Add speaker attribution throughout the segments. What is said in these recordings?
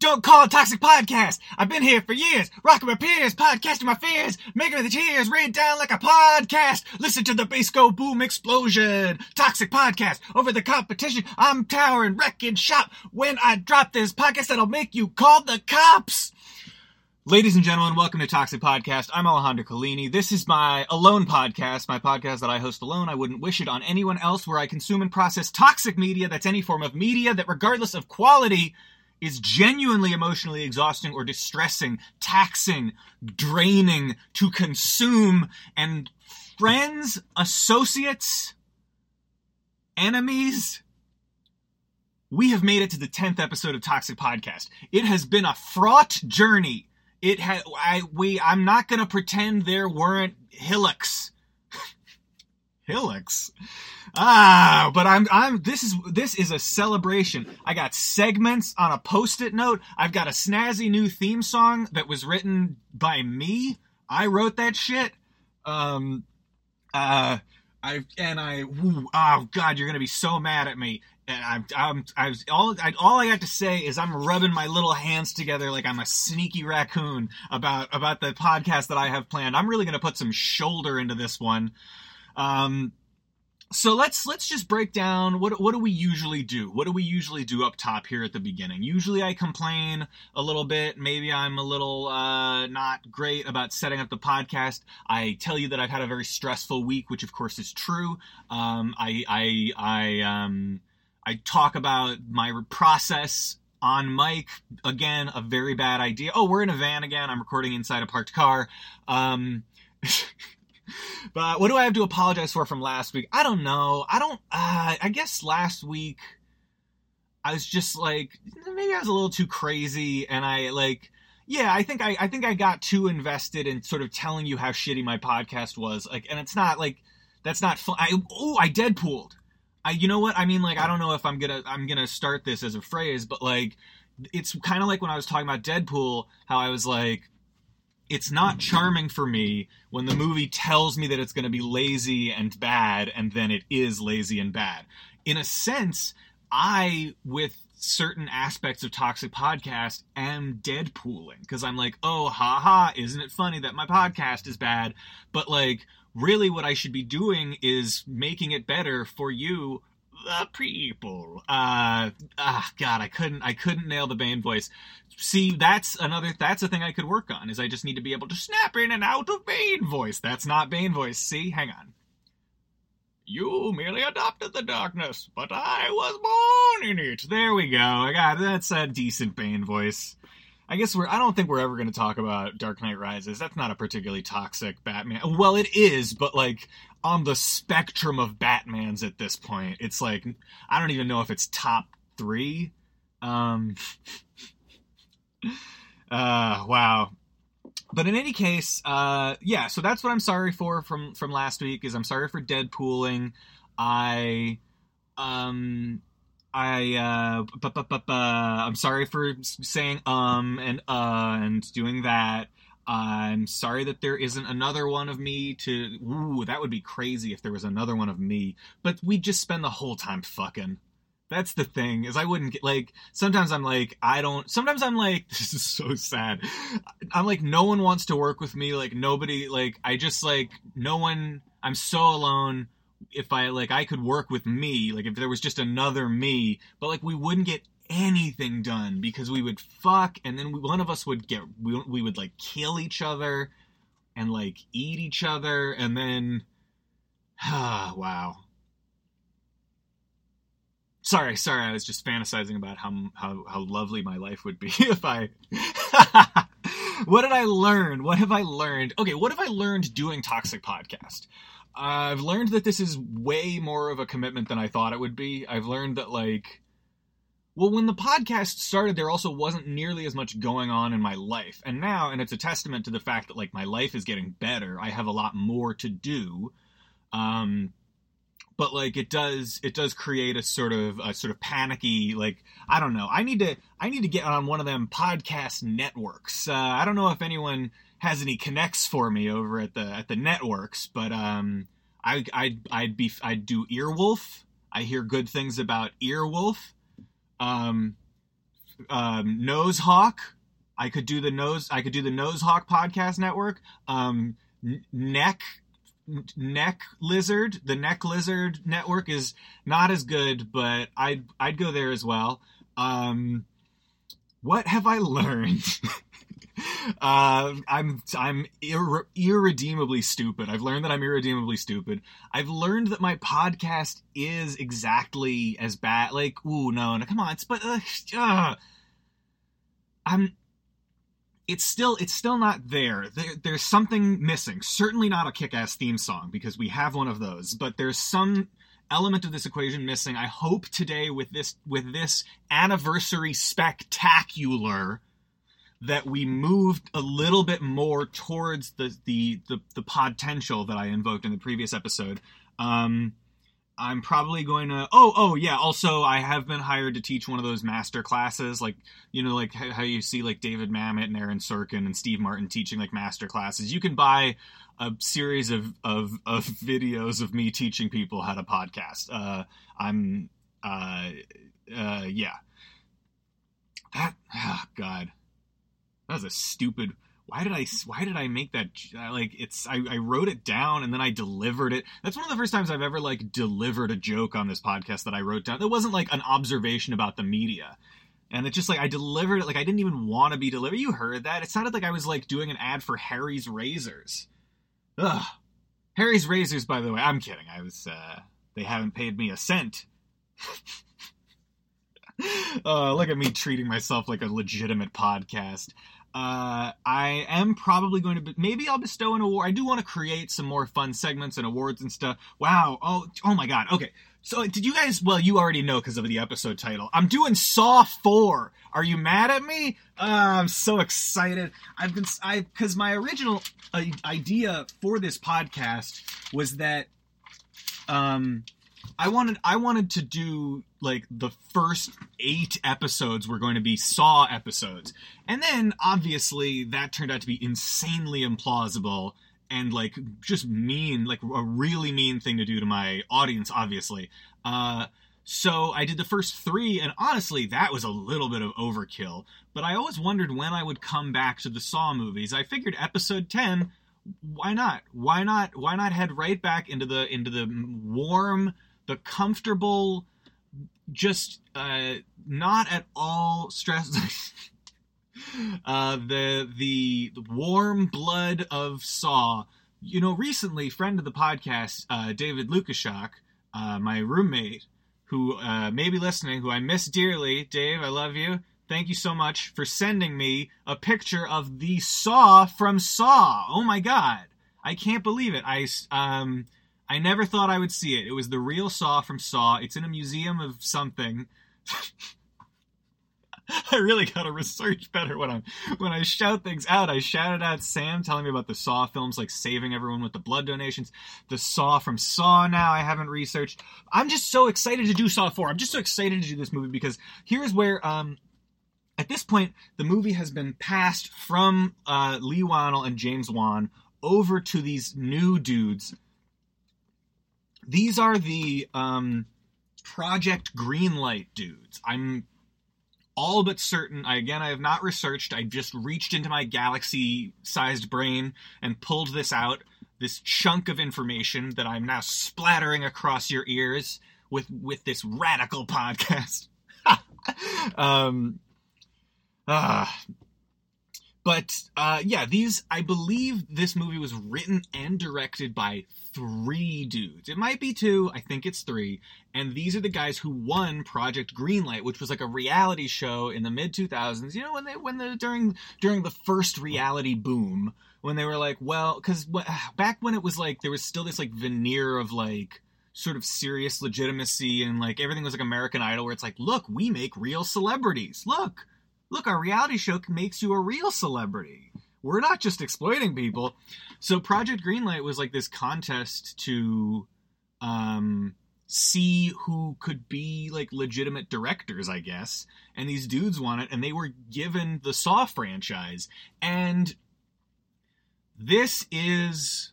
Speaker 1: Don't call it Toxic Podcast. I've been here for years, rocking my peers, podcasting my fears, making the tears rain down like a podcast. Listen to the bass go boom explosion. Toxic Podcast. Over the competition, I'm towering, wrecking shop. When I drop this podcast, that'll make you call the cops. Ladies and gentlemen, welcome to Toxic Podcast. I'm Alejandro Collini. This is my alone podcast, my podcast that I host alone. I wouldn't wish it on anyone else, where I consume and process toxic media that's any form of media that, regardless of quality, is genuinely emotionally exhausting or distressing, taxing, draining to consume. And friends, associates, enemies, we have made it to the 10th episode of Toxic Podcast. It has been a fraught journey. It had I we I'm not going to pretend there weren't hillocks. hillocks. Ah, but I'm I'm this is this is a celebration. I got segments on a post-it note. I've got a snazzy new theme song that was written by me. I wrote that shit. Um uh I and I oh god, you're gonna be so mad at me. And I'm I'm I was all I, all I got to say is I'm rubbing my little hands together like I'm a sneaky raccoon about about the podcast that I have planned. I'm really gonna put some shoulder into this one. Um, so let's let's just break down what what do we usually do? What do we usually do up top here at the beginning? Usually I complain a little bit. Maybe I'm a little uh, not great about setting up the podcast. I tell you that I've had a very stressful week, which of course is true. Um, I I I um, I talk about my process on mic again. A very bad idea. Oh, we're in a van again. I'm recording inside a parked car. Um, but what do I have to apologize for from last week? I don't know. I don't. Uh, I guess last week I was just like maybe I was a little too crazy, and I like. Yeah, I think I, I think I got too invested in sort of telling you how shitty my podcast was. Like, and it's not like that's not fun. I oh, I Deadpooled. I you know what I mean? Like, I don't know if I'm gonna I'm gonna start this as a phrase, but like, it's kind of like when I was talking about Deadpool, how I was like, it's not charming for me when the movie tells me that it's going to be lazy and bad and then it is lazy and bad. In a sense, I with certain aspects of toxic podcast am deadpooling because I'm like, "Oh, haha, isn't it funny that my podcast is bad?" But like really what I should be doing is making it better for you the people. Uh ah god, I couldn't I couldn't nail the Bane voice. See, that's another that's a thing I could work on is I just need to be able to snap in and out of Bane voice. That's not Bane voice. See? Hang on. You merely adopted the darkness, but I was born in it. There we go. I got that's a decent Bane voice. I guess we're. I don't think we're ever going to talk about Dark Knight Rises. That's not a particularly toxic Batman. Well, it is, but like on the spectrum of Batmans at this point, it's like I don't even know if it's top three. Um. uh. Wow. But in any case, uh, yeah. So that's what I'm sorry for from from last week. Is I'm sorry for Deadpooling. I um I uh bu- bu- bu- I'm sorry for saying um and uh and doing that. I'm sorry that there isn't another one of me to ooh, that would be crazy if there was another one of me. But we just spend the whole time fucking. That's the thing is I wouldn't get like sometimes I'm like I don't sometimes I'm like this is so sad. I'm like no one wants to work with me like nobody like I just like no one I'm so alone if I like I could work with me, like if there was just another me, but like we wouldn't get anything done because we would fuck and then we, one of us would get we, we would like kill each other and like eat each other and then ah wow. Sorry, sorry, I was just fantasizing about how how how lovely my life would be if I What did I learn? What have I learned? Okay, what have I learned doing Toxic Podcast? I've learned that this is way more of a commitment than I thought it would be. I've learned that like well, when the podcast started, there also wasn't nearly as much going on in my life. And now, and it's a testament to the fact that like my life is getting better. I have a lot more to do. Um but like it does it does create a sort of a sort of panicky like I don't know. I need to I need to get on one of them podcast networks. Uh, I don't know if anyone has any connects for me over at the at the networks, but um, I I'd I'd be I'd do Earwolf. I hear good things about Earwolf. Um, um, Nose Hawk. I could do the nose. I could do the Nose Hawk podcast network. Um, N- neck neck lizard the neck lizard network is not as good but i'd i'd go there as well um what have i learned uh, I'm I'm irre- irredeemably stupid. I've learned that I'm irredeemably stupid. I've learned that my podcast is exactly as bad. Like, ooh, no, no, come on, it's but uh, uh, I'm. It's still it's still not there. there. There's something missing. Certainly not a kick-ass theme song because we have one of those. But there's some element of this equation missing. I hope today with this with this anniversary spectacular that we moved a little bit more towards the the the, the potential that I invoked in the previous episode. Um, I'm probably going to. Oh, oh yeah. Also, I have been hired to teach one of those master classes, like you know, like how you see like David Mamet and Aaron Sorkin and Steve Martin teaching like master classes. You can buy a series of of, of videos of me teaching people how to podcast. Uh, I'm, uh, uh, yeah. That, oh God that was a stupid why did I why did I make that like it's I, I wrote it down and then I delivered it. That's one of the first times I've ever like delivered a joke on this podcast that I wrote down. It wasn't like an observation about the media. And it's just like I delivered it like I didn't even want to be delivered. You heard that. It sounded like I was like doing an ad for Harry's Razors. Ugh. Harry's Razors, by the way. I'm kidding. I was uh they haven't paid me a cent. uh, look at me treating myself like a legitimate podcast. Uh, I am probably going to be, maybe I'll bestow an award. I do want to create some more fun segments and awards and stuff. Wow. Oh, oh my God. Okay. So did you guys, well, you already know because of the episode title. I'm doing Saw 4. Are you mad at me? Uh, I'm so excited. I've been, I, cause my original uh, idea for this podcast was that, um, I wanted I wanted to do like the first eight episodes were going to be Saw episodes, and then obviously that turned out to be insanely implausible and like just mean, like a really mean thing to do to my audience. Obviously, uh, so I did the first three, and honestly, that was a little bit of overkill. But I always wondered when I would come back to the Saw movies. I figured episode ten. Why not? Why not? Why not head right back into the into the warm the comfortable, just uh, not at all stressed. uh, the, the the warm blood of Saw. You know, recently, friend of the podcast, uh, David Lukashak, uh, my roommate, who uh, may be listening, who I miss dearly. Dave, I love you. Thank you so much for sending me a picture of the Saw from Saw. Oh my god, I can't believe it. I um I never thought I would see it. It was the real Saw from Saw. It's in a museum of something. I really gotta research better when I when I shout things out. I shouted out Sam telling me about the Saw films, like saving everyone with the blood donations. The Saw from Saw. Now I haven't researched. I'm just so excited to do Saw four. I'm just so excited to do this movie because here's where um at this point the movie has been passed from uh, Leigh Whannell and James Wan over to these new dudes these are the um, Project Greenlight dudes. I'm all but certain. I, again, I have not researched. I just reached into my galaxy-sized brain and pulled this out. This chunk of information that I'm now splattering across your ears with with this radical podcast. um, uh, but uh, yeah, these I believe this movie was written and directed by three dudes. It might be two, I think it's three. And these are the guys who won Project Greenlight, which was like a reality show in the mid 2000s. You know, when they when the during during the first reality boom, when they were like, well, because back when it was like there was still this like veneer of like sort of serious legitimacy and like everything was like American Idol, where it's like, look, we make real celebrities. Look look, our reality show makes you a real celebrity. We're not just exploiting people. So Project Greenlight was like this contest to um, see who could be like legitimate directors, I guess. And these dudes won it, and they were given the Saw franchise. And this is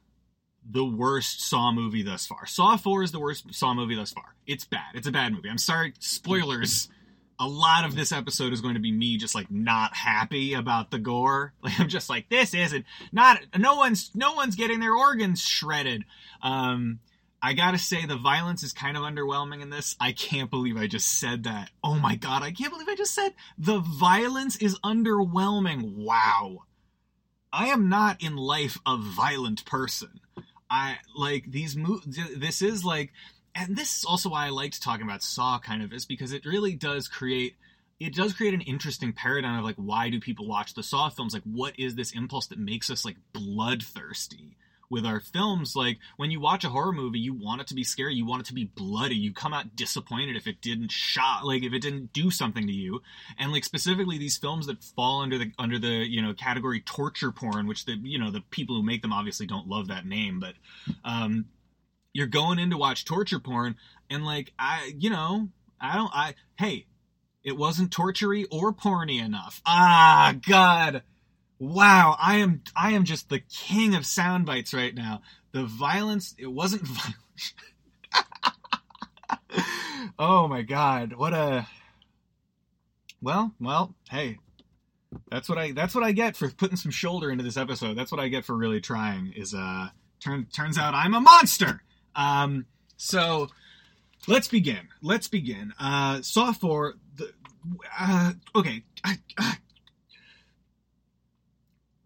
Speaker 1: the worst Saw movie thus far. Saw 4 is the worst Saw movie thus far. It's bad. It's a bad movie. I'm sorry. Spoilers a lot of this episode is going to be me just like not happy about the gore. Like I'm just like this isn't not no one's no one's getting their organs shredded. Um I gotta say the violence is kind of underwhelming in this. I can't believe I just said that. Oh my god, I can't believe I just said the violence is underwhelming. Wow. I am not in life a violent person. I like these mo- this is like and this is also why I liked talking about Saw kind of is because it really does create it does create an interesting paradigm of like why do people watch the Saw films? Like what is this impulse that makes us like bloodthirsty with our films? Like when you watch a horror movie, you want it to be scary, you want it to be bloody. You come out disappointed if it didn't shot like if it didn't do something to you. And like specifically these films that fall under the under the, you know, category torture porn, which the you know, the people who make them obviously don't love that name, but um you're going in to watch torture porn and like I you know, I don't I hey, it wasn't tortury or porny enough. Ah god. Wow, I am I am just the king of sound bites right now. The violence, it wasn't violent. oh my god, what a Well, well, hey. That's what I that's what I get for putting some shoulder into this episode. That's what I get for really trying is uh turn turns out I'm a monster. Um, so let's begin. Let's begin. Uh, Saw 4. The, uh, okay. I, uh,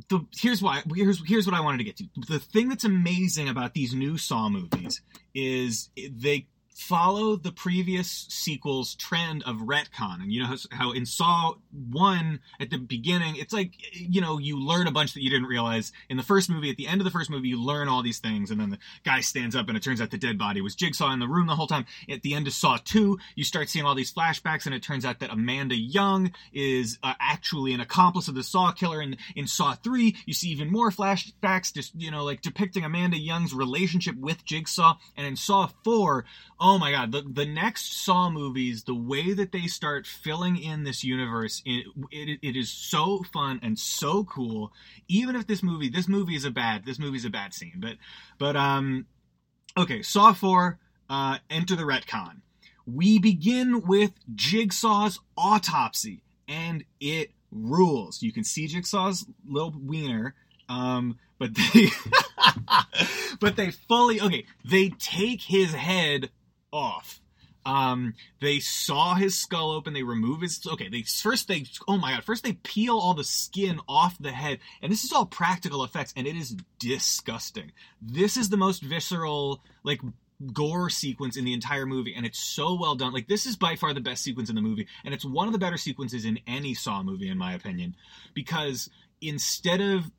Speaker 1: the, here's why. Here's here's what I wanted to get to. The thing that's amazing about these new Saw movies is they follow the previous sequel's trend of retcon. And you know how, how, in Saw 1 at the beginning, it's like, you know, you learn a bunch that you didn't realize. In the first movie, at the end of the first movie, you learn all these things, and then the guy stands up and it turns out the dead body was Jigsaw in the room the whole time. At the end of Saw 2, you start seeing all these flashbacks, and it turns out that Amanda Young is uh, actually an accomplice of the Saw killer. And in Saw 3, you see even more flashbacks, just, you know, like depicting Amanda Young's relationship with Jigsaw. And in Saw 4, oh my god, the the next Saw movies, the way that they start filling in this universe, it, it, it is so fun and so cool. Even if this movie, this movie is a bad, this movie is a bad scene, but but um, okay, Saw four, uh, enter the retcon. We begin with Jigsaw's autopsy, and it rules. You can see Jigsaw's little wiener. Um, but they but they fully okay they take his head off. Um, they saw his skull open. They remove his. Okay, they first they. Oh my god! First they peel all the skin off the head, and this is all practical effects, and it is disgusting. This is the most visceral, like gore sequence in the entire movie and it's so well done like this is by far the best sequence in the movie and it's one of the better sequences in any saw movie in my opinion because instead of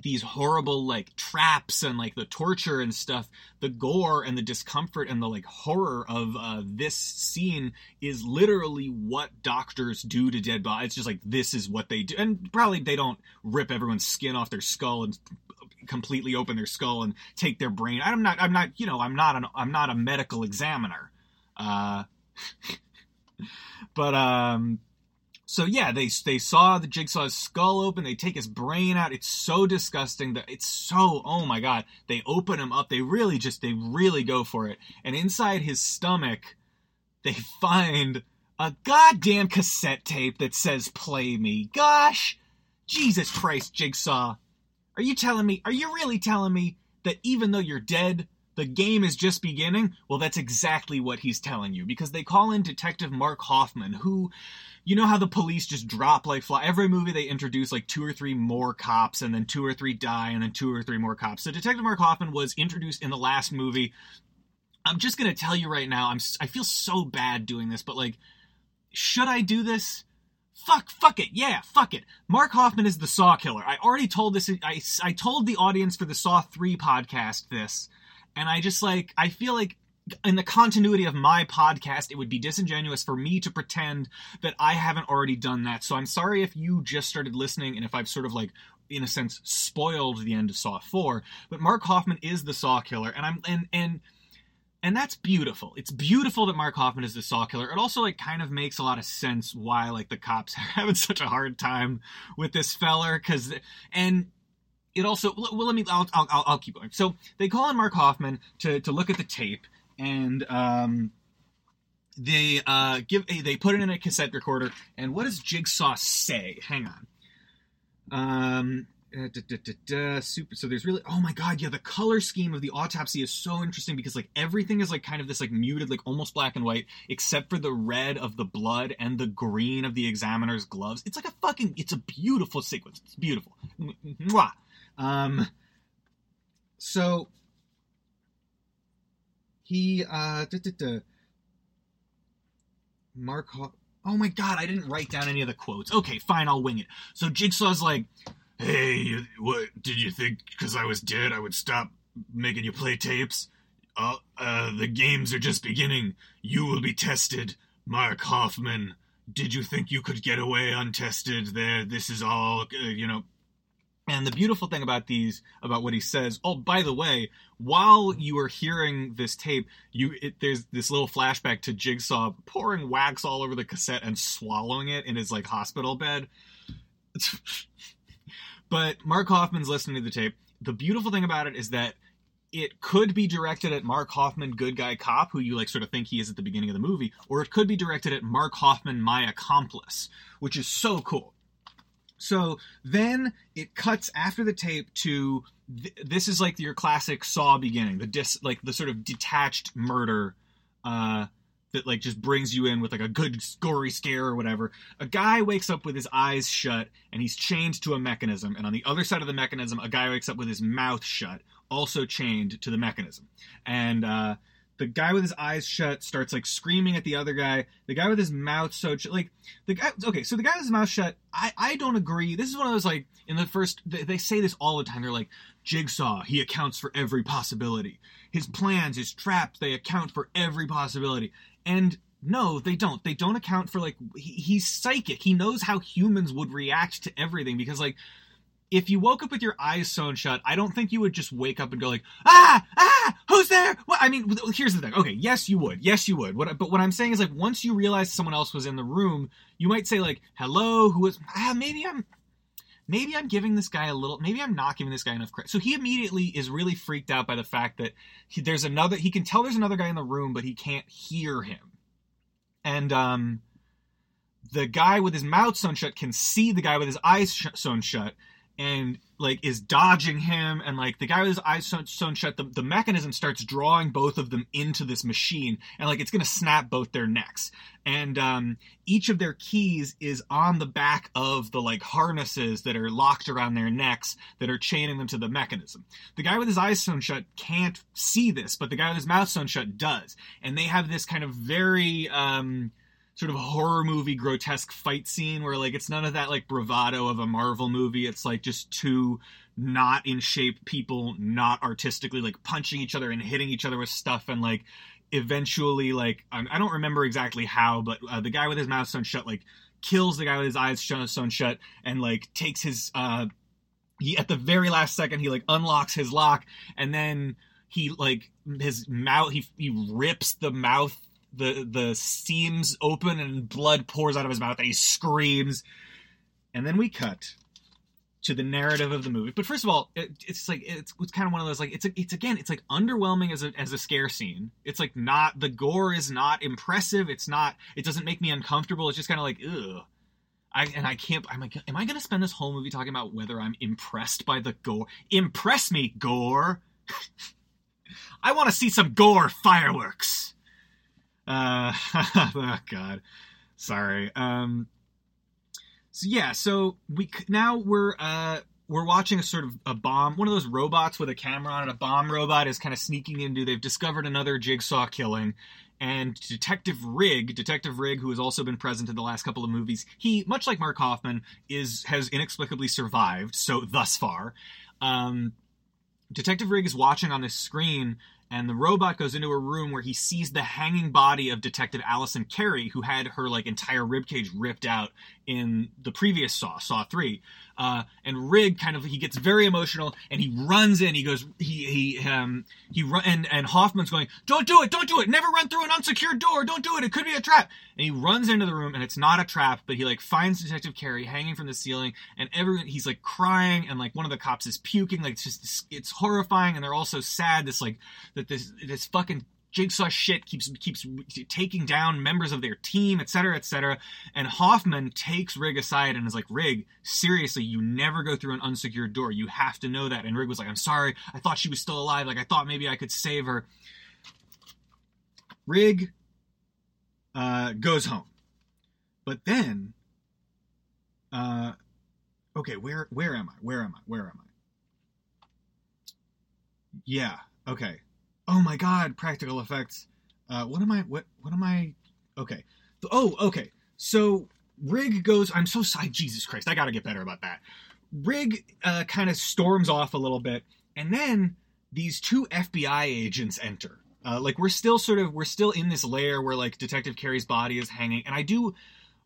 Speaker 1: these horrible like traps and like the torture and stuff the gore and the discomfort and the like horror of uh, this scene is literally what doctors do to dead bodies it's just like this is what they do and probably they don't rip everyone's skin off their skull and completely open their skull and take their brain i'm not i'm not you know i'm not an i'm not a medical examiner uh but um so yeah, they they saw the jigsaw's skull open. They take his brain out. It's so disgusting that it's so oh my god. They open him up. They really just they really go for it. And inside his stomach, they find a goddamn cassette tape that says "Play Me." Gosh, Jesus Christ, Jigsaw, are you telling me? Are you really telling me that even though you're dead, the game is just beginning? Well, that's exactly what he's telling you. Because they call in Detective Mark Hoffman, who you know how the police just drop like fly every movie they introduce like two or three more cops and then two or three die and then two or three more cops. So detective mark hoffman was introduced in the last movie. I'm just gonna tell you right now i'm i feel so bad doing this but like should i do this? Fuck fuck it. Yeah fuck it. Mark hoffman is the saw killer. I already told this i, I told the audience for the saw 3 podcast this and i just like i feel like in the continuity of my podcast, it would be disingenuous for me to pretend that I haven't already done that. So I'm sorry if you just started listening and if I've sort of like in a sense spoiled the end of Saw 4, but Mark Hoffman is the Saw killer and I'm and and and that's beautiful. It's beautiful that Mark Hoffman is the Saw killer. It also like kind of makes a lot of sense why like the cops are having such a hard time with this feller cuz and it also well let me I'll, I'll I'll keep going. So they call in Mark Hoffman to to look at the tape and um, they uh, give they put it in a cassette recorder, and what does Jigsaw say? Hang on. Um, uh, da, da, da, super so there's really oh my god yeah the color scheme of the autopsy is so interesting because like everything is like kind of this like muted like almost black and white except for the red of the blood and the green of the examiner's gloves it's like a fucking it's a beautiful sequence it's beautiful Mwah. Um so he uh mark oh my god i didn't write down any of the quotes okay fine i'll wing it so jigsaw's like hey, what did you think? Because I was dead, I would stop making you play tapes? Uh, uh, the games are just beginning. You will be tested, Mark Hoffman. Did you think you could get away untested? There, this is all, uh, you know. And the beautiful thing about these, about what he says. Oh, by the way, while you are hearing this tape, you it, there's this little flashback to Jigsaw pouring wax all over the cassette and swallowing it in his like hospital bed. But Mark Hoffman's listening to the tape. The beautiful thing about it is that it could be directed at Mark Hoffman, good guy cop, who you like sort of think he is at the beginning of the movie, or it could be directed at Mark Hoffman, my accomplice, which is so cool. So then it cuts after the tape to th- this is like your classic Saw beginning, the dis like the sort of detached murder uh, that like just brings you in with like a good gory scare or whatever. A guy wakes up with his eyes shut and he's chained to a mechanism, and on the other side of the mechanism, a guy wakes up with his mouth shut, also chained to the mechanism. And uh, the guy with his eyes shut starts like screaming at the other guy. The guy with his mouth so like the guy. Okay, so the guy with his mouth shut. I I don't agree. This is one of those like in the first they, they say this all the time. They're like Jigsaw. He accounts for every possibility. His plans, his traps, they account for every possibility. And no, they don't. They don't account for like he, he's psychic. He knows how humans would react to everything because like if you woke up with your eyes sewn shut, I don't think you would just wake up and go like, ah, ah, who's there? What? I mean, here's the thing. Okay, yes, you would. Yes, you would. What, but what I'm saying is like, once you realize someone else was in the room, you might say like, hello, who is? Ah, maybe I'm, maybe I'm giving this guy a little. Maybe I'm not giving this guy enough credit. So he immediately is really freaked out by the fact that he, there's another. He can tell there's another guy in the room, but he can't hear him and um, the guy with his mouth sewn shut can see the guy with his eyes sh- sewn shut and like is dodging him and like the guy with his eyes sewn, shut the, the mechanism starts drawing both of them into this machine and like it's gonna snap both their necks. And um, each of their keys is on the back of the like harnesses that are locked around their necks that are chaining them to the mechanism. The guy with his eyes sewn shut can't see this but the guy with his mouth sewn shut does. And they have this kind of very um, sort of horror movie grotesque fight scene where like it's none of that like bravado of a Marvel movie. It's like just two not in shape people, not artistically like punching each other and hitting each other with stuff and like eventually like I don't remember exactly how, but uh, the guy with his mouth sewn shut like kills the guy with his eyes sewn shut and like takes his uh he at the very last second he like unlocks his lock and then he like his mouth he he rips the mouth the the seams open and blood pours out of his mouth and he screams and then we cut to the narrative of the movie but first of all it, it's like it's, it's kind of one of those like it's it's again it's like underwhelming as a as a scare scene it's like not the gore is not impressive it's not it doesn't make me uncomfortable it's just kind of like ugh I, and I can't. I'm like, am I going to spend this whole movie talking about whether I'm impressed by the gore? Impress me, gore. I want to see some gore fireworks. Uh, oh God, sorry. Um, so yeah, so we now we're uh we're watching a sort of a bomb, one of those robots with a camera on it. A bomb robot is kind of sneaking into. They've discovered another jigsaw killing, and Detective Rigg, Detective Rigg, who has also been present in the last couple of movies, he, much like Mark Hoffman, is has inexplicably survived. So thus far, um, Detective Rigg is watching on this screen and the robot goes into a room where he sees the hanging body of Detective Allison Kerry, who had her like entire ribcage ripped out in the previous Saw, Saw Three. Uh, and Rigg kind of he gets very emotional and he runs in. He goes he he um he run and and Hoffman's going don't do it don't do it. Never run through an unsecured door. Don't do it. It could be a trap. And he runs into the room and it's not a trap but he like finds Detective Kerry hanging from the ceiling and everyone he's like crying and like one of the cops is puking. Like it's just it's horrifying. And they're all so sad. This like that this this fucking Jigsaw shit keeps keeps taking down members of their team, etc., etc. And Hoffman takes Rigg aside and is like, "Rigg, seriously, you never go through an unsecured door. You have to know that." And Rigg was like, "I'm sorry. I thought she was still alive. Like I thought maybe I could save her." Rigg uh, goes home, but then, uh, okay, where where am I? Where am I? Where am I? Yeah. Okay. Oh my God! Practical effects. Uh, what am I? What? What am I? Okay. Oh, okay. So Rigg goes. I'm so sorry. Jesus Christ! I got to get better about that. Rigg uh, kind of storms off a little bit, and then these two FBI agents enter. Uh, like we're still sort of we're still in this layer where like Detective Kerry's body is hanging, and I do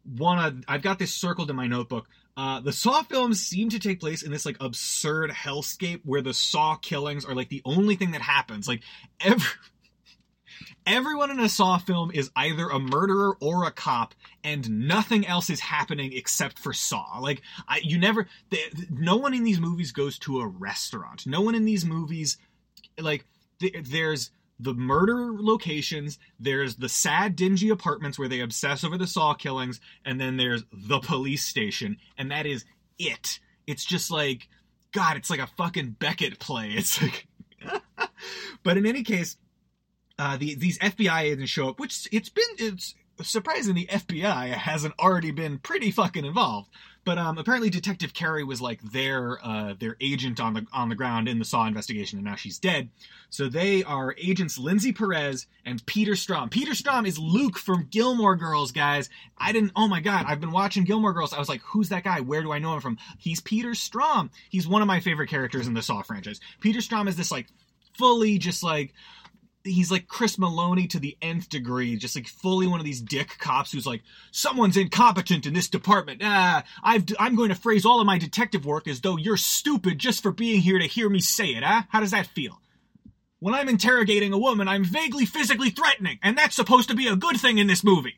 Speaker 1: want to. I've got this circled in my notebook. Uh, the Saw films seem to take place in this like absurd hellscape where the Saw killings are like the only thing that happens. Like every everyone in a Saw film is either a murderer or a cop, and nothing else is happening except for Saw. Like I, you never, the, no one in these movies goes to a restaurant. No one in these movies, like there's the murder locations, there's the sad, dingy apartments where they obsess over the Saw killings, and then there's the police station, and that is it. It's just like, God, it's like a fucking Beckett play. It's like, but in any case, uh, the, these FBI agents show up, which it's been it's surprising the FBI hasn't already been pretty fucking involved. But um, apparently, Detective Kerry was like their uh, their agent on the on the ground in the Saw investigation, and now she's dead. So they are agents Lindsay Perez and Peter Strahm. Peter Strahm is Luke from Gilmore Girls, guys. I didn't. Oh my god, I've been watching Gilmore Girls. I was like, who's that guy? Where do I know him from? He's Peter Strahm. He's one of my favorite characters in the Saw franchise. Peter Strahm is this like fully just like he's like Chris Meloni to the nth degree, just like fully one of these dick cops who's like, someone's incompetent in this department. Ah, I've, I'm going to phrase all of my detective work as though you're stupid just for being here to hear me say it, ah? How does that feel? When I'm interrogating a woman, I'm vaguely physically threatening, and that's supposed to be a good thing in this movie.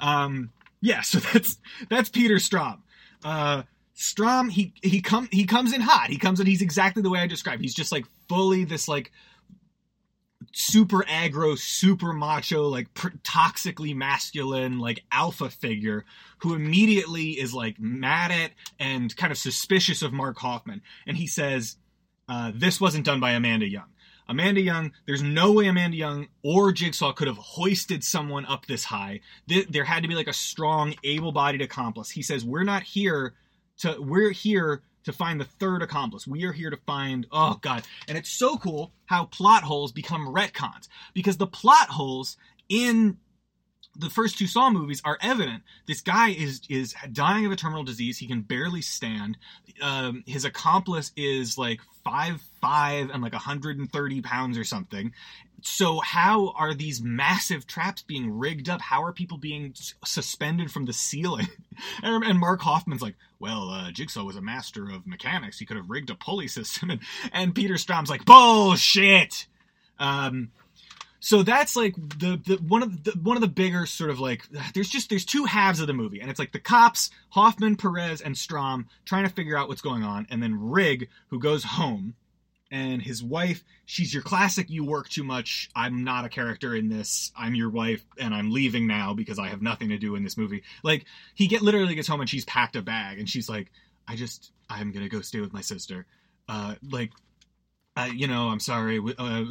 Speaker 1: Um, yeah, so that's, that's Peter Strahm. Uh, Strahm, he, he come, he comes in hot. He comes in, he's exactly the way I described. He's just like fully this like, super aggro, super macho, like pr- toxically masculine, like alpha figure who immediately is like mad at and kind of suspicious of Mark Hoffman. And he says, uh, This wasn't done by Amanda Young. Amanda Young, there's no way Amanda Young or Jigsaw could have hoisted someone up this high. There had to be like a strong, able bodied accomplice. He says, We're not here to, we're here to find the third accomplice. We are here to find, oh god. And it's so cool how plot holes become retcons. Because the plot holes in the first two Saw movies are evident. This guy is is dying of a terminal disease. He can barely stand. Um, his accomplice is like five five and like 130 pounds or something. So how are these massive traps being rigged up? How are people being suspended from the ceiling? and, and, Mark Hoffman's like, well, uh, Jigsaw was a master of mechanics. He could have rigged a pulley system. And, and Peter Strahm's like, bullshit. Um, so that's like the, the one of the one of the bigger sort of like there's just there's two halves of the movie and it's like the cops Hoffman Perez and Strahm trying to figure out what's going on and then Rigg who goes home and his wife she's your classic you work too much I'm not a character in this I'm your wife and I'm leaving now because I have nothing to do in this movie. Like he get literally gets home and she's packed a bag and she's like I just I'm gonna go stay with my sister. Uh like uh, you know, I'm sorry. Uh,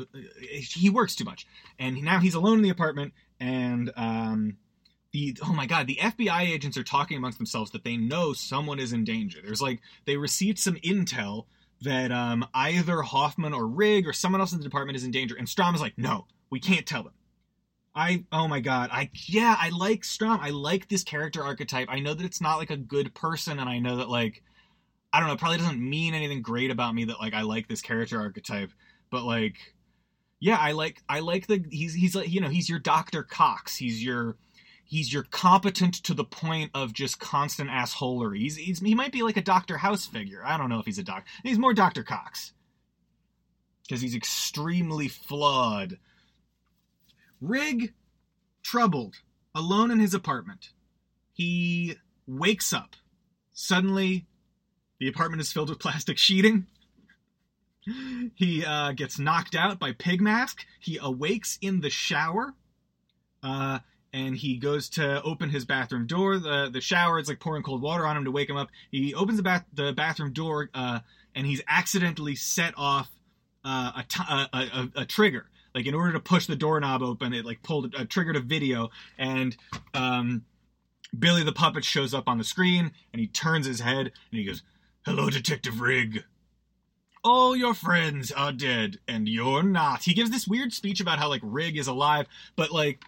Speaker 1: he works too much, and now he's alone in the apartment. And um, the oh my god, the FBI agents are talking amongst themselves that they know someone is in danger. There's like they received some intel that um, either Hoffman or Rigg or someone else in the department is in danger, and Strahm is like, no, we can't tell them. I oh my god, I yeah, I like Strahm. I like this character archetype. I know that it's not like a good person, and I know that like I don't know, probably doesn't mean anything great about me that like I like this character archetype, but like yeah, I like I like the he's he's like you know, he's your Dr. Cox. He's your he's your competent to the point of just constant assholery. He's, he's he might be like a Dr. House figure. I don't know if he's a doc. He's more Dr. Cox. Cuz he's extremely flawed. Rigg troubled, alone in his apartment. He wakes up. Suddenly the apartment is filled with plastic sheeting. he uh, gets knocked out by Pig Mask. He awakes in the shower. Uh, and he goes to open his bathroom door. The the shower is like pouring cold water on him to wake him up. He opens the bath the bathroom door, uh, and he's accidentally set off uh, a, t- a, a, a trigger. Like in order to push the doorknob open, it like pulled a triggered a video, and um, Billy the puppet shows up on the screen, and he turns his head and he goes, "Hello, Detective Rigg." All your friends are dead, and you're not. He gives this weird speech about how like Rigg is alive, but like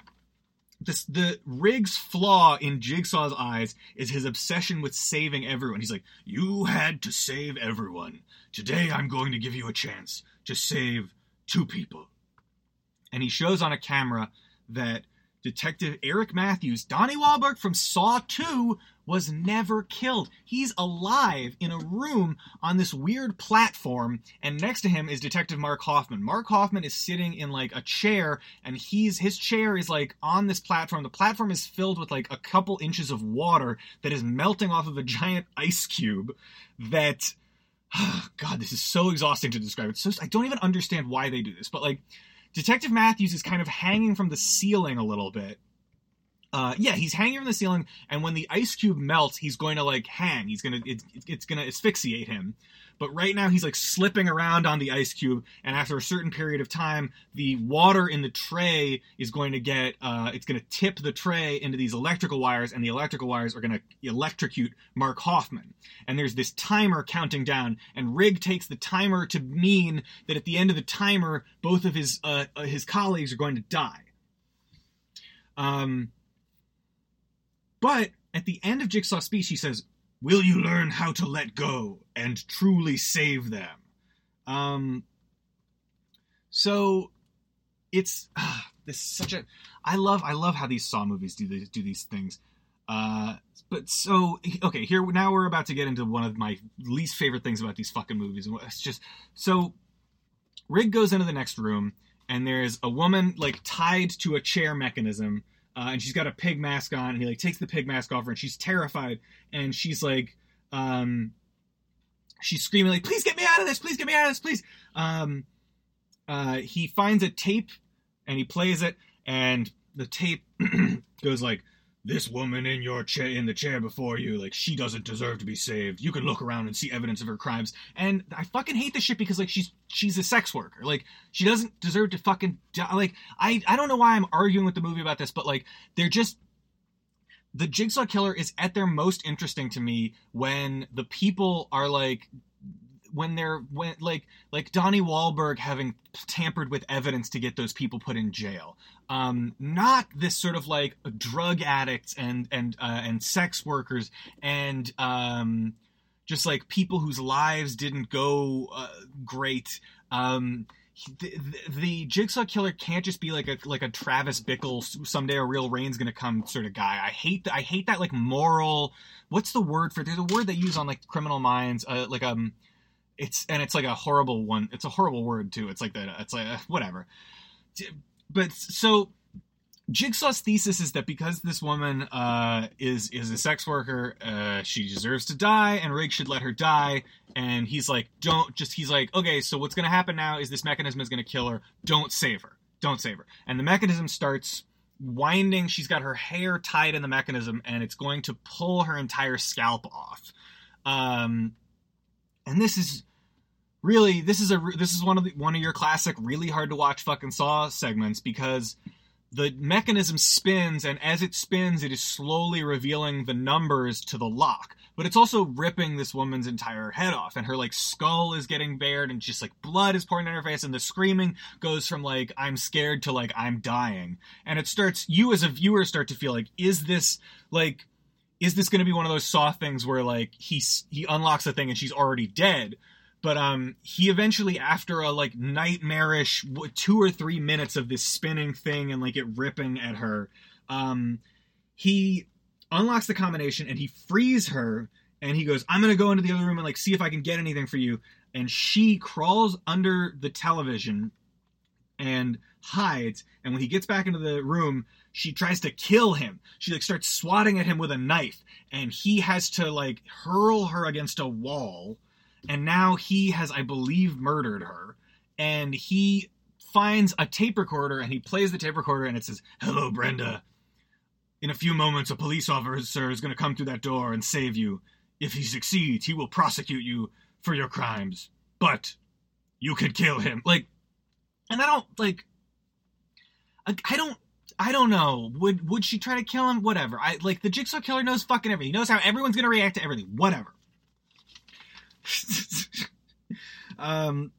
Speaker 1: this the Rigg's flaw in Jigsaw's eyes is his obsession with saving everyone. He's like, "You had to save everyone. Today I'm going to give you a chance to save two people." And he shows on a camera that Detective Eric Matthews, Donnie Wahlberg from Saw 2, was never killed. He's alive in a room on this weird platform, and next to him is Detective Mark Hoffman. Mark Hoffman is sitting in like a chair, and he's his chair is like on this platform. The platform is filled with like a couple inches of water that is melting off of a giant ice cube that God, this is so exhausting to describe. It's so I don't even understand why they do this, but like Detective Matthews is kind of hanging from the ceiling a little bit. Uh, yeah, he's hanging from the ceiling, and when the ice cube melts, he's going to like hang. He's gonna it's, gonna asphyxiate him. But right now he's like slipping around on the ice cube, and after a certain period of time, the water in the tray is going to get uh, it's going to tip the tray into these electrical wires, and the electrical wires are going to electrocute Mark Hoffman. And there's this timer counting down, and Rigg takes the timer to mean that at the end of the timer, both of his uh, uh his colleagues are going to die. Um, but at the end of Jigsaw's speech, he says, Will you learn how to let go and truly save them? Um, so it's uh, this such a I love I love how these Saw movies do these do these things. Uh, but so okay, here now we're about to get into one of my least favorite things about these fucking movies. and It's just so Rigg goes into the next room and there's a woman like tied to a chair mechanism uh, and she's got a pig mask on, and he like takes the pig mask off her, and she's terrified, and she's like, um, she's screaming like, "Please get me out of this! Please get me out of this! Please!" Um, uh, he finds a tape, and he plays it, and the tape goes like, this woman in your chair in the chair before you like she doesn't deserve to be saved. You can look around and see evidence of her crimes. And i fucking hate this shit because like she's she's a sex worker. Like she doesn't deserve to fucking die. like i i don't know why i'm arguing with the movie about this but like they're just the jigsaw killer is at their most interesting to me when the people are like when they're when like like Donnie Wahlberg having tampered with evidence to get those people put in jail. Um, not this sort of like drug addicts and and uh, and sex workers and um, just like people whose lives didn't go uh, great. Um, the, the, the, jigsaw killer can't just be like a like a Travis Bickle someday a real rain's gonna come sort of guy. I hate that. I hate that like moral. What's the word for? It? There's a word they use on like Criminal Minds, uh, like um it's and it's like a horrible one. It's a horrible word too. It's like that. It's like uh, whatever. But so Jigsaw's thesis is that because this woman uh, is is a sex worker, uh, she deserves to die, and Rigg should let her die. And he's like, don't just. He's like, okay, so what's gonna happen now is this mechanism is gonna kill her. Don't save her. Don't save her. And the mechanism starts winding. She's got her hair tied in the mechanism, and it's going to pull her entire scalp off. Um, and this is really this is a this is one of the, one of your classic really hard to watch fucking saw segments because the mechanism spins and as it spins it is slowly revealing the numbers to the lock. But it's also ripping this woman's entire head off and her like skull is getting bared and just like blood is pouring down her face and the screaming goes from like i'm scared to like i'm dying. And it starts you as a viewer start to feel like is this like is this going to be one of those saw things where like he he unlocks the thing and she's already dead but um he eventually after a like nightmarish two or three minutes of this spinning thing and like it ripping at her um he unlocks the combination and he frees her and he goes i'm gonna go into the other room and like see if i can get anything for you. And she crawls under the television and hides. And when he gets back into the room she tries to kill him. She like starts swatting at him with a knife. And he has to like hurl her against a wall and now he has, I believe, murdered her. And he finds a tape recorder and he plays the tape recorder and it says, Hello, Brenda. In a few moments, a police officer is going to come through that door and save you. If he succeeds, he will prosecute you for your crimes. But you could kill him. Like, and I don't, like, I, I don't I don't know. Would would she try to kill him? Whatever. I like the Jigsaw killer knows fucking everything. He knows how everyone's gonna react to everything. Whatever. um,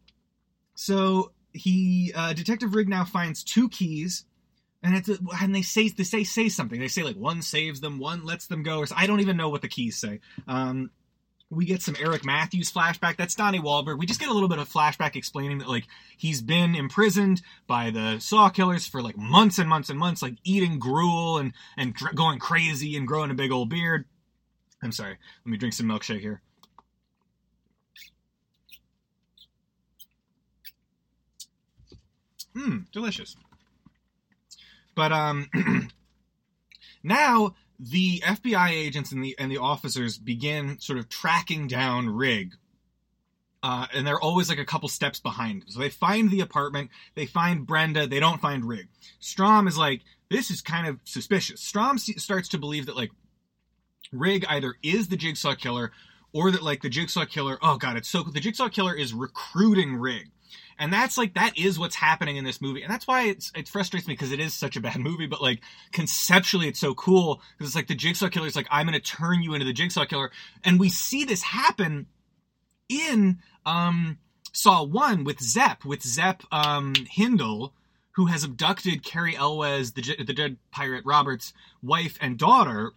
Speaker 1: so he uh, Detective Rigg now finds two keys, and it's a, and they say they say say something. They say like one saves them, one lets them go. I don't even know what the keys say. Um, we get some Eric Matthews flashback. That's Donnie Wahlberg. We just get a little bit of flashback explaining that like he's been imprisoned by the Saw killers for like months and months and months, like eating gruel and and going crazy and growing a big old beard. I'm sorry. Let me drink some milkshake here. Mmm, delicious. But um now the FBI agents and the and the officers begin sort of tracking down Rigg. Uh, and they're always like a couple steps behind. So they find the apartment, they find Brenda, they don't find Rigg. Strahm is like, this is kind of suspicious. Strahm starts to believe that like Rigg either is the Jigsaw killer or that like the Jigsaw killer, oh god, it's so. The Jigsaw killer is recruiting Rigg and that's like that is what's happening in this movie. And that's why it's it frustrates me because it is such a bad movie but like conceptually it's so cool because it's like the jigsaw killer is like i'm gonna turn you into the jigsaw killer. And we see this happen in um saw one with zep with zep um hindle who has abducted Cary elwes the, the dread pirate robert's wife and daughter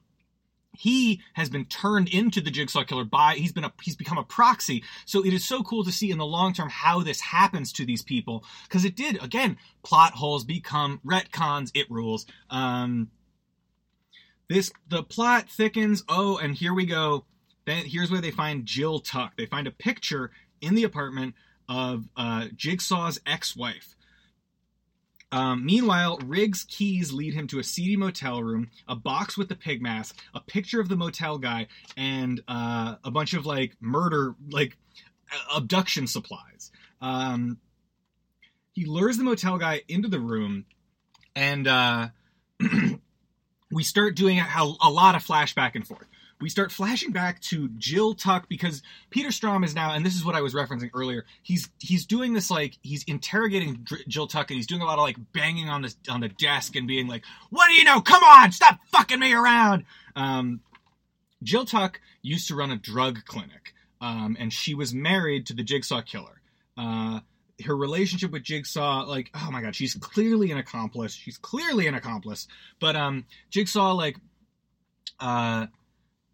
Speaker 1: he has been turned into the jigsaw killer by he's been a he's become a proxy. So it is so cool to see in the long term how this happens to these people. Because it did again plot holes become retcons it rules. Um this the plot thickens. Oh and here we go. Then here's where they find jill tuck. They find a picture in the apartment of uh jigsaw's ex-wife um, meanwhile, Rigg's keys lead him to a seedy motel room, a box with the pig mask, a picture of the motel guy, and uh, a bunch of like murder, like abduction supplies. Um, he lures the motel guy into the room, and uh, we start doing a, a lot of flashback and forth we start flashing back to Jill Tuck because Peter Strahm is now, and this is what I was referencing earlier. He's he's doing this like he's interrogating Jill Tuck, and he's doing a lot of like banging on the on the desk and being like, "What do you know? Come on, stop fucking me around." Um, Jill Tuck used to run a drug clinic, um, and she was married to the Jigsaw Killer. Uh, her relationship with Jigsaw, like, oh my god, she's clearly an accomplice. She's clearly an accomplice. But um, Jigsaw, like, uh,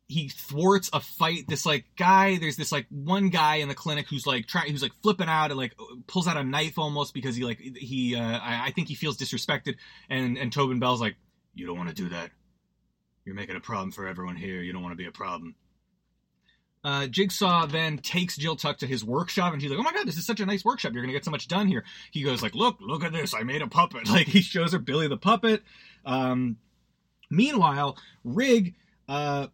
Speaker 1: he thwarts a fight. This like guy, there's this like one guy in the clinic who's like trying, who's like flipping out and like pulls out a knife almost because he like he, uh, I, I think he feels disrespected. And and Tobin Bell's like, you don't want to do that. You're making a problem for everyone here. You don't want to be a problem. Uh, Jigsaw then takes Jill Tuck to his workshop, and she's like, "Oh my god, this is such a nice workshop. You're gonna get so much done here." He goes like, "Look, look at this. I made a puppet." Like he shows her Billy the puppet. Um, meanwhile, Rigg uh,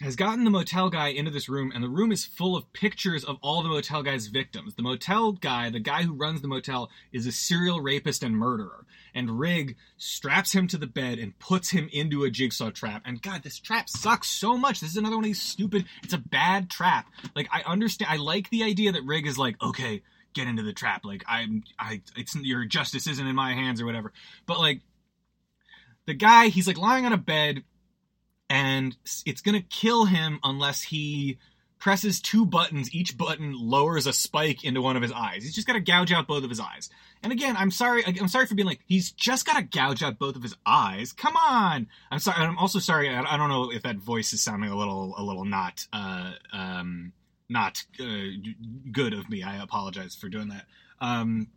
Speaker 1: has gotten the motel guy into this room, and the room is full of pictures of all the motel guy's victims. The motel guy, the guy who runs the motel, is a serial rapist and murderer. And Rigg straps him to the bed and puts him into a jigsaw trap. And God, this trap sucks so much. This is another one of these stupid. It's a bad trap. Like I understand. I like the idea that Rigg is like, okay, get into the trap. Like I'm, I, it's your justice isn't in my hands or whatever. But like, the guy, he's like lying on a bed and it's going to kill him unless he presses two buttons. Each button lowers a spike into one of his eyes. He's just got to gouge out both of his eyes. And again, I'm sorry. I'm sorry for being like he's just got to gouge out both of his eyes. Come on. I'm sorry. I'm also sorry. I, don't know if that voice is sounding a little a little not uh, um, not uh, good of me. I apologize for doing that. Um,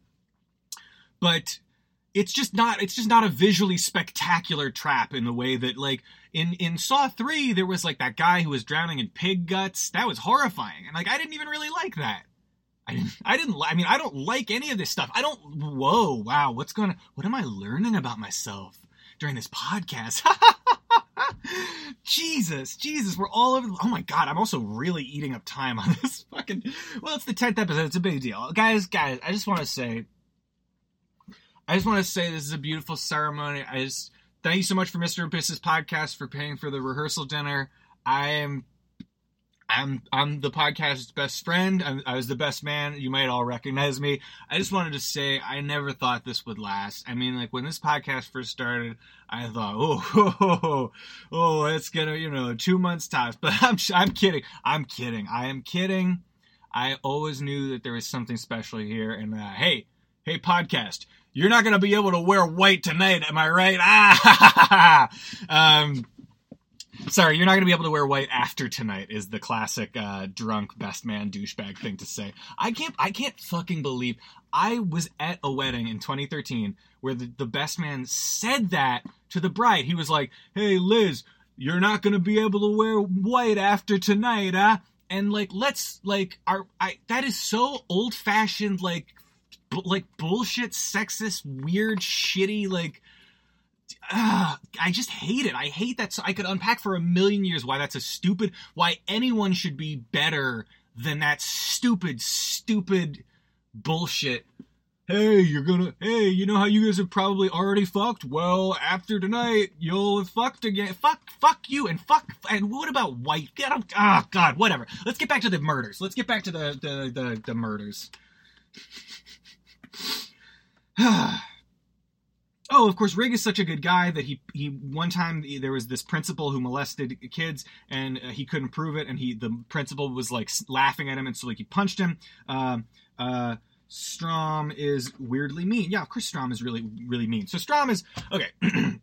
Speaker 1: but it's just not it's just not a visually spectacular trap in the way that like in in Saw 3 there was like that guy who was drowning in pig guts that was horrifying and like I didn't even really like that I didn't I didn't I mean I don't like any of this stuff I don't whoa wow what's going what am I learning about myself during this podcast Jesus, Jesus, we're all over. The, oh my God, I'm also really eating up time on this fucking. Well, it's the tenth episode. It's a big deal, guys. Guys, I just want to say, I just want to say this is a beautiful ceremony. I just thank you so much for Mr. and. Podcast for paying for the rehearsal dinner. I am I'm I'm the podcast's best friend. I'm, i was the best man. You might all recognize me. I just wanted to say I never thought this would last. I mean, like when this podcast first started, I thought, oh, oh, oh, oh it's gonna, you know, two months tops. But I'm I'm kidding. I'm kidding. I am kidding. I always knew that there was something special here. And uh, hey, hey, podcast, you're not gonna be able to wear white tonight, am I right? Ah, um Sorry, you're not going to be able to wear white after tonight. Is the classic uh, drunk best man douchebag thing to say? I can't. I can't fucking believe I was at a wedding in 2013 where the, the best man said that to the bride. He was like, "Hey, Liz, you're not going to be able to wear white after tonight, huh?" And like, let's like, our I that is so old fashioned, like, b- like bullshit, sexist, weird, shitty, like uh, I just hate it. I hate that. So I could unpack for a million years why that's a stupid, why anyone should be better than that stupid, stupid bullshit. Hey, you're gonna, hey, you know how you guys have probably already fucked? Well, after tonight, you'll have fucked again. Fuck, fuck you, and fuck, and what about white? Get them, ah, God, whatever. Let's get back to the murders. Let's get back to the, the, the, the murders. oh, of course, Rigg is such a good guy that he he one time there was this principal who molested kids and uh, he couldn't prove it, and he the principal was like laughing at him, and so like he punched him. Uh, uh, Strahm is weirdly mean. Yeah, of course, Strahm is really really mean. So Strahm is okay.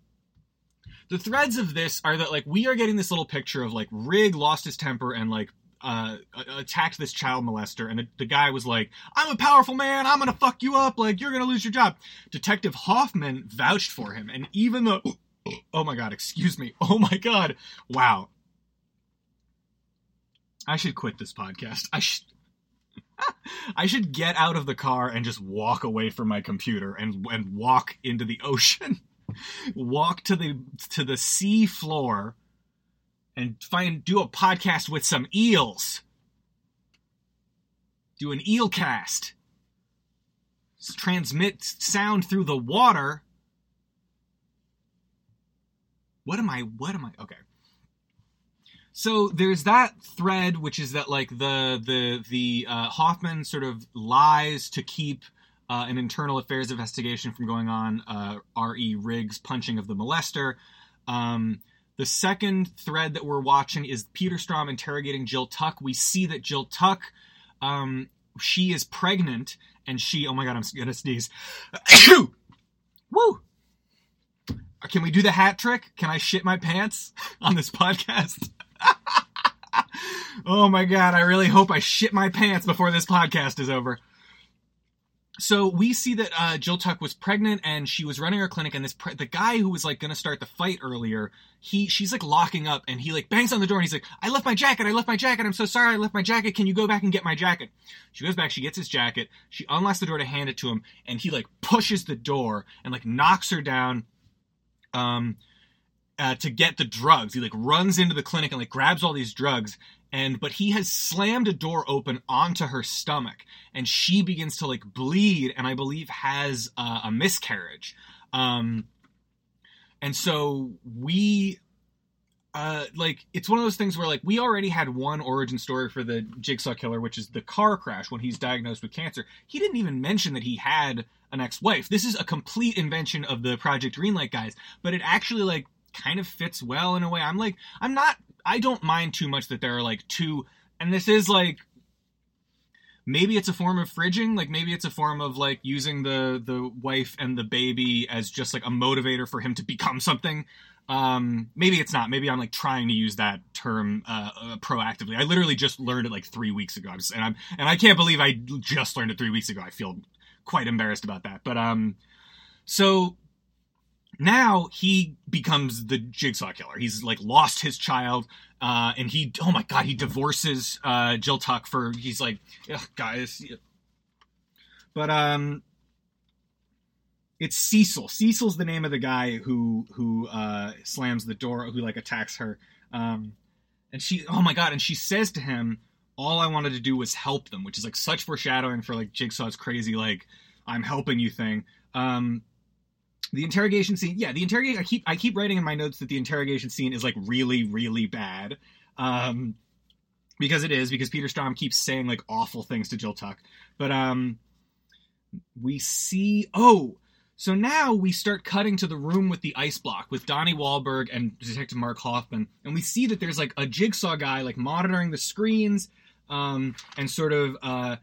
Speaker 1: the threads of this are that like we are getting this little picture of like Rigg lost his temper and like uh, attacked this child molester, and the, the, guy was like, "I'm a powerful man. I'm gonna fuck you up. Like you're gonna lose your job." Detective Hoffman vouched for him, and even though, oh my god, excuse me, oh my god, wow, I should quit this podcast. I should. I should get out of the car and just walk away from my computer and and walk into the ocean. walk to the to the sea floor and find do a podcast with some eels. Do an eel cast. Transmit sound through the water. What am I? What am I? Okay. So there's that thread, which is that like the the the uh, Hoffman sort of lies to keep uh, an internal affairs investigation from going on. Uh, R.E. Riggs punching of the molester. Um, the second thread that we're watching is Peter Strahm interrogating Jill Tuck. We see that Jill Tuck, um, she is pregnant, and she, oh my god, I'm gonna sneeze. Woo! Can we do the hat trick? Can I shit my pants on this podcast? oh my god, I really hope I shit my pants before this podcast is over so we see that uh, Jill Tuck was pregnant and she was running her clinic, and this pre- the guy who was like going to start the fight earlier, he she's like locking up, and he like bangs on the door, and he's like, "I left my jacket. I left my jacket. I'm so sorry. I left my jacket. Can you go back and get my jacket?" She goes back. She gets his jacket. She unlocks the door to hand it to him, and he like pushes the door and like knocks her down. Um, uh, to get the drugs. He like runs into the clinic and like grabs all these drugs and but he has slammed a door open onto her stomach and she begins to like bleed and I believe has uh, a miscarriage. Um and so we uh, like it's one of those things where like we already had one origin story for the jigsaw killer which is the car crash when he's diagnosed with cancer he didn't even mention that he had an ex-wife this is a complete invention of the project greenlight guys but it actually like kind of fits well in a way. I'm like, I'm not, I don't mind too much that there are like two, and this is like, maybe it's a form of fridging, like maybe it's a form of like using the the wife and the baby as just like a motivator for him to become something. Um, maybe it's not. Maybe I'm like trying to use that term uh, uh, proactively. I literally just learned it like three weeks ago, and I'm and I can't believe I just learned it three weeks ago. I feel quite embarrassed about that. But um, so now he becomes the jigsaw killer. He's like lost his child, uh, and he oh my god, he divorces uh, Jill Tuck for he's like, guys. But um, it's Cecil. Cecil's the name of the guy who who uh, slams the door, who like attacks her. Um, and she, oh my god, and she says to him, "All I wanted to do was help them," which is like such foreshadowing for like Jigsaw's crazy like "I'm helping you" thing. Um, the interrogation scene, yeah, the interrogation. I keep I keep writing in my notes that the interrogation scene is like really really bad. Um, because it is because Peter Strahm keeps saying like awful things to Jill Tuck. But um we see oh so now we start cutting to the room with the ice block with Donnie Wahlberg and Detective Mark Hoffman, and we see that there's like a jigsaw guy like monitoring the screens um, and sort of uh,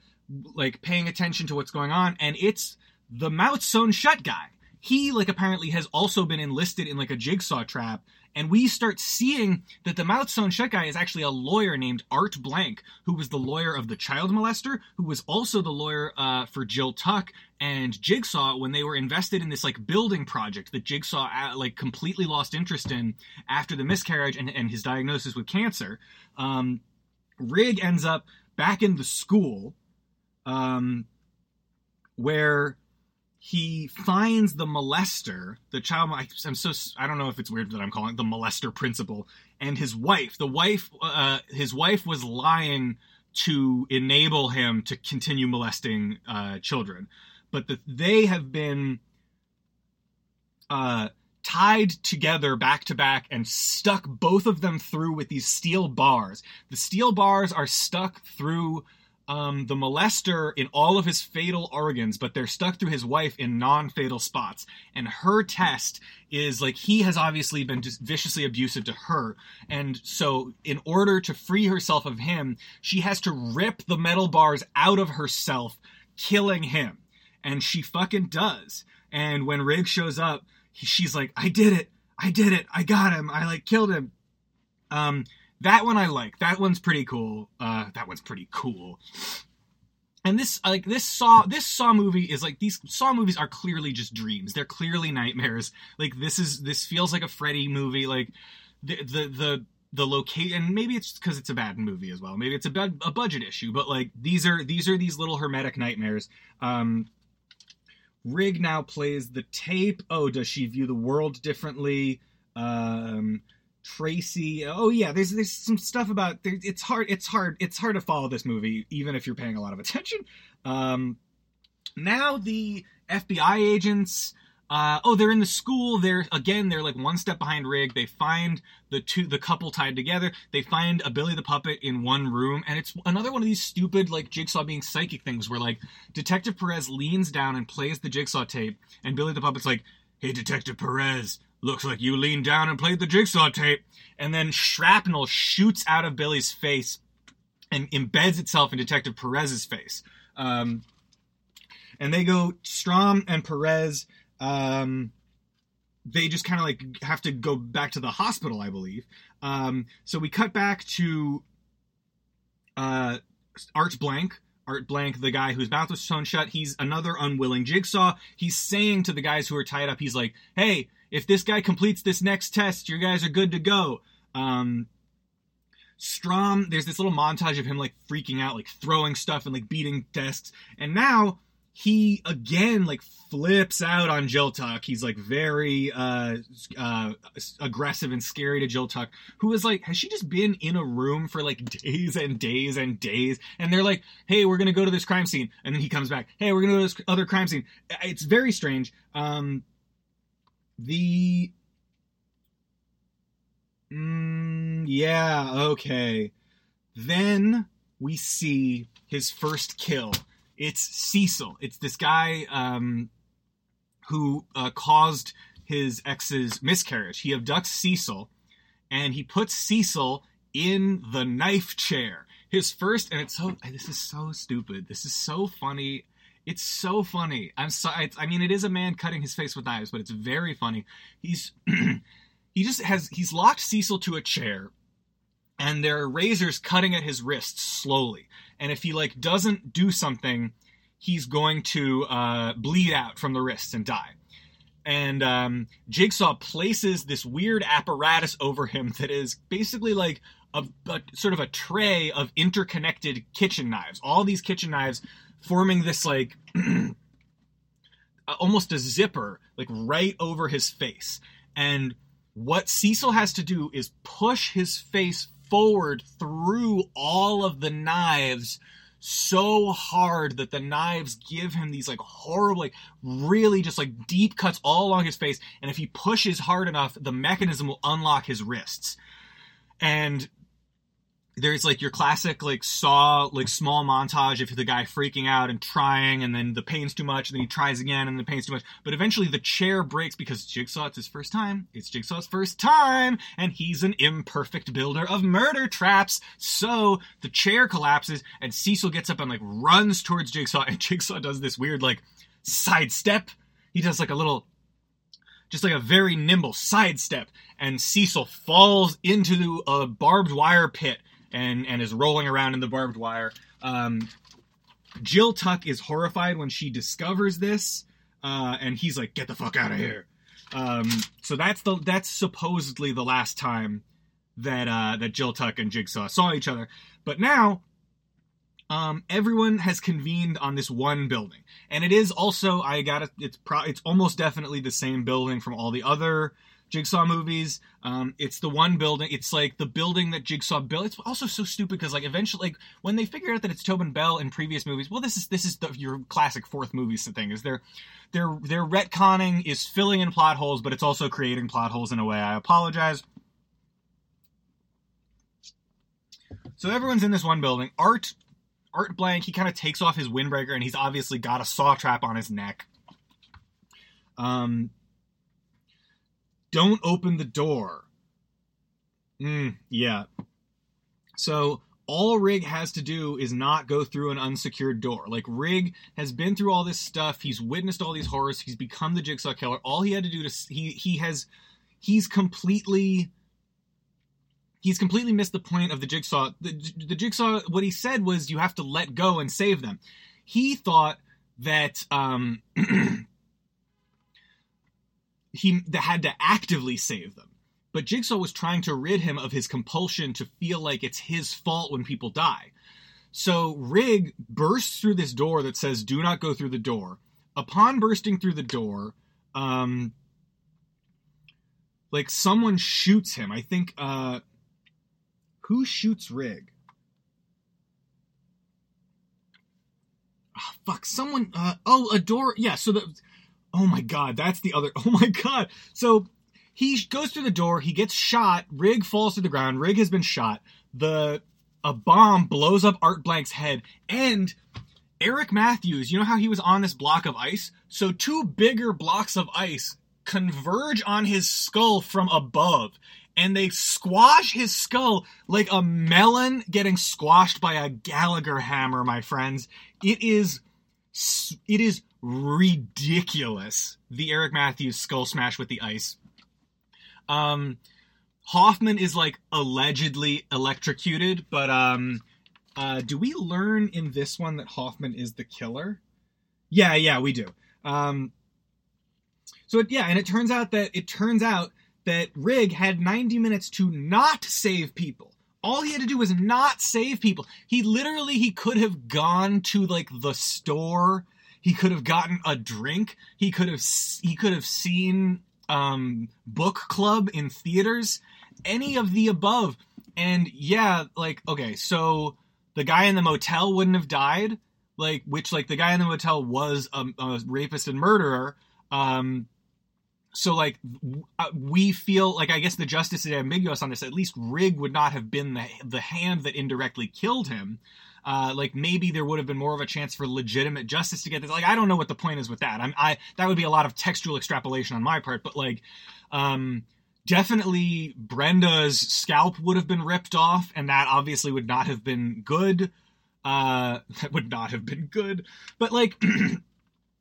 Speaker 1: like paying attention to what's going on, and it's the mouth sewn shut guy. He like apparently has also been enlisted in like a jigsaw trap and we start seeing that the sewn shut guy is actually a lawyer named Art Blank, who was the lawyer of the child molester, who was also the lawyer uh, for Jill Tuck and Jigsaw when they were invested in this like building project that Jigsaw uh, like completely lost interest in after the miscarriage and, and his diagnosis with cancer. Um, Rigg ends up back in the school um, where he finds the molester, the child. I'm so I don't know if it's weird that I'm calling it the molester principal, and his wife. The wife, uh, his wife was lying to enable him to continue molesting uh, children, but that they have been uh, tied together back to back and stuck both of them through with these steel bars. The steel bars are stuck through um, the molester in all of his fatal organs, but they're stuck through his wife in non-fatal spots. And her test is like he has obviously been just viciously abusive to her, and so in order to free herself of him, she has to rip the metal bars out of herself, killing him. And she fucking does. And when Rigg shows up, he, she's like, "I did it! I did it! I got him! I like killed him." Um, that one I like. That one's pretty cool. Uh, that one's pretty cool. And this, like this Saw, this Saw movie is like these Saw movies are clearly just dreams. They're clearly nightmares. Like this is this feels like a Freddy movie. Like the the the the location maybe it's because it's a bad movie as well maybe it's a, bad, a budget issue but like these are these are these little hermetic nightmares um rigg now plays the tape oh does she view the world differently um Tracy. Oh yeah, there's there's some stuff about there, it's hard it's hard it's hard to follow this movie even if you're paying a lot of attention. Um, now the FBI agents. Uh, oh, they're in the school. They're again. They're like one step behind Rigg. They find the two, the couple tied together. They find a Billy the Puppet in one room, and it's another one of these stupid like Jigsaw being psychic things where like Detective Perez leans down and plays the Jigsaw tape, and Billy the Puppet's like, "Hey, Detective Perez, Looks like you leaned down and played the jigsaw tape. And then shrapnel shoots out of Billy's face and embeds itself in Detective Perez's face. Um, and they go, Strahm and Perez, um, they just kind of like have to go back to the hospital, I believe. Um, so we cut back to uh, Art Blank. Art Blank, the guy whose mouth was sewn shut, he's another unwilling jigsaw. He's saying to the guys who are tied up, he's like, hey, if this guy completes this next test, your guys are good to go. Um, Strahm, there's this little montage of him like freaking out, like throwing stuff and like beating desks. And now he again like flips out on Jill Tuck. He's like very uh, uh, aggressive and scary to Jill Tuck, who is like, has she just been in a room for like days and days and days? And they're like, hey, we're gonna go to this crime scene, and then he comes back, hey, we're gonna go to this other crime scene. It's very strange. Um, the mm, yeah okay. Then we see his first kill. It's cecil. It's this guy um, who uh, caused his ex's miscarriage. He abducts cecil and he puts cecil in the knife chair. His first and it's so this is so stupid. This is so funny it's so funny. I'm so. I mean, it is a man cutting his face with knives, but it's very funny. He's he just has he's locked Cecil to a chair, and there are razors cutting at his wrists slowly. And if he like doesn't do something, he's going to uh, bleed out from the wrists and die. And um, Jigsaw places this weird apparatus over him that is basically like a, a sort of a tray of interconnected kitchen knives. All these kitchen knives forming this like almost a zipper like right over his face and what Cecil has to do is push his face forward through all of the knives so hard that the knives give him these like horrible, like really just like deep cuts all along his face. And if he pushes hard enough, the mechanism will unlock his wrists. And there's like your classic like saw like small montage of the guy freaking out and trying and then the pain's too much and then he tries again and the pain's too much. But eventually the chair breaks because jigsaw it's his first time. It's jigsaw's first time and he's an imperfect builder of murder traps. So the chair collapses and cecil gets up and like runs towards jigsaw and jigsaw does this weird like sidestep. He does like a little just like a very nimble sidestep and cecil falls into a barbed wire pit and and is rolling around in the barbed wire. Um, Jill Tuck is horrified when she discovers this, uh, and he's like, "Get the fuck out of here!" Um, so that's the that's supposedly the last time that uh, that Jill Tuck and Jigsaw saw each other. But now, um, everyone has convened on this one building, and it is also I got it. It's pro- it's almost definitely the same building from all the other Jigsaw movies. Um, it's the one building. It's like the building that Jigsaw built. It's also so stupid because like eventually, like when they figure out that it's Tobin Bell in previous movies, well, this is this is the, your classic fourth movie thing. Is they're they're they're retconning is filling in plot holes, but it's also creating plot holes in a way. I apologize. So everyone's in this one building. Art Art Blank, he kind of takes off his windbreaker and he's obviously got a saw trap on his neck. Um, don't open the door. Mm, yeah. So all Rigg has to do is not go through an unsecured door. Like Rigg has been through all this stuff. He's witnessed all these horrors. He's become the Jigsaw killer. All he had to do to he he has he's completely he's completely missed the point of the Jigsaw. The, the Jigsaw what he said was you have to let go and save them. He thought that um he had to actively save them. But Jigsaw was trying to rid him of his compulsion to feel like it's his fault when people die. So Rigg bursts through this door that says, Do not go through the door. Upon bursting through the door, um, like someone shoots him. I think, uh, who shoots Rigg? Oh, fuck, someone, uh, oh, a door, yeah, so the, Oh my god, that's the other. Oh my god. So he goes through the door, he gets shot, Rigg falls to the ground, Rigg has been shot. The a bomb blows up Art Blank's head and Eric Matthews, you know how he was on this block of ice? So two bigger blocks of ice converge on his skull from above and they squash his skull like a melon getting squashed by a Gallagher hammer, my friends. It is it is ridiculous. The Eric Matthews skull smash with the ice. Um, Hoffman is like allegedly electrocuted, but um, uh, do we learn in this one that Hoffman is the killer? Yeah, yeah, we do. Um, so it, yeah, and it turns out that it turns out that Rigg had 90 minutes to not save people. All he had to do was not save people. He literally he could have gone to like the store he could have gotten a drink. He could have he could have seen um, book club in theaters. Any of the above. And yeah, like okay, so the guy in the motel wouldn't have died. Like which like the guy in the motel was a, a rapist and murderer. Um, so like uh, we feel like I guess the justice is ambiguous on this. At least Rigg would not have been the the hand that indirectly killed him uh, like maybe there would have been more of a chance for legitimate justice to get this. Like I don't know what the point is with that. I'm, I that would be a lot of textual extrapolation on my part, but like, um, definitely Brenda's scalp would have been ripped off, and that obviously would not have been good. Uh, that would not have been good. But like,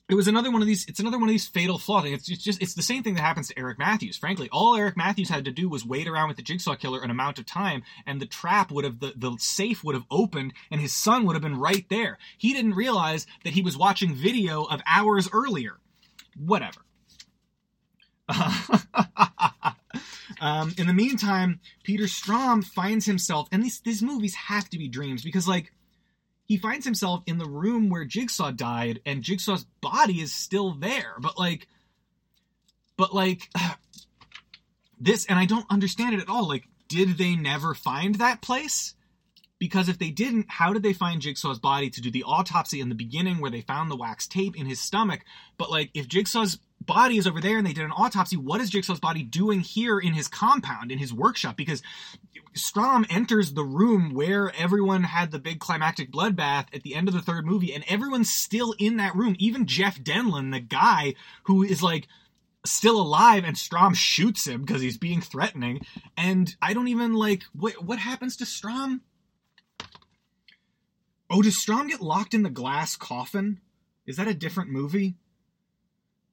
Speaker 1: it was another one of these it's another one of these fatal flaws. It's just, it's just it's the same thing that happens to eric matthews frankly. All eric matthews had to do was wait around with the jigsaw killer an amount of time and the trap would have the, the safe would have opened and his son would have been right there. He didn't realize that he was watching video of hours earlier. Whatever. Um, in the meantime peter strahm finds himself and these these movies have to be dreams because like he finds himself in the room where Jigsaw died, and Jigsaw's body is still there. But like, but like, this, and I don't understand it at all. Like, did they never find that place? Because if they didn't, how did they find Jigsaw's body to do the autopsy in the beginning where they found the wax tape in his stomach? But like, if Jigsaw's body is over there and they did an autopsy, what is Jigsaw's body doing here in his compound, in his workshop? Because Strahm enters the room where everyone had the big climactic bloodbath at the end of the third movie, and everyone's still in that room. Even Jeff Denlon, the guy who is like still alive, and Strahm shoots him because he's being threatening. And I don't even like what what happens to Strahm. Oh, does Strahm get locked in the glass coffin? Is that a different movie?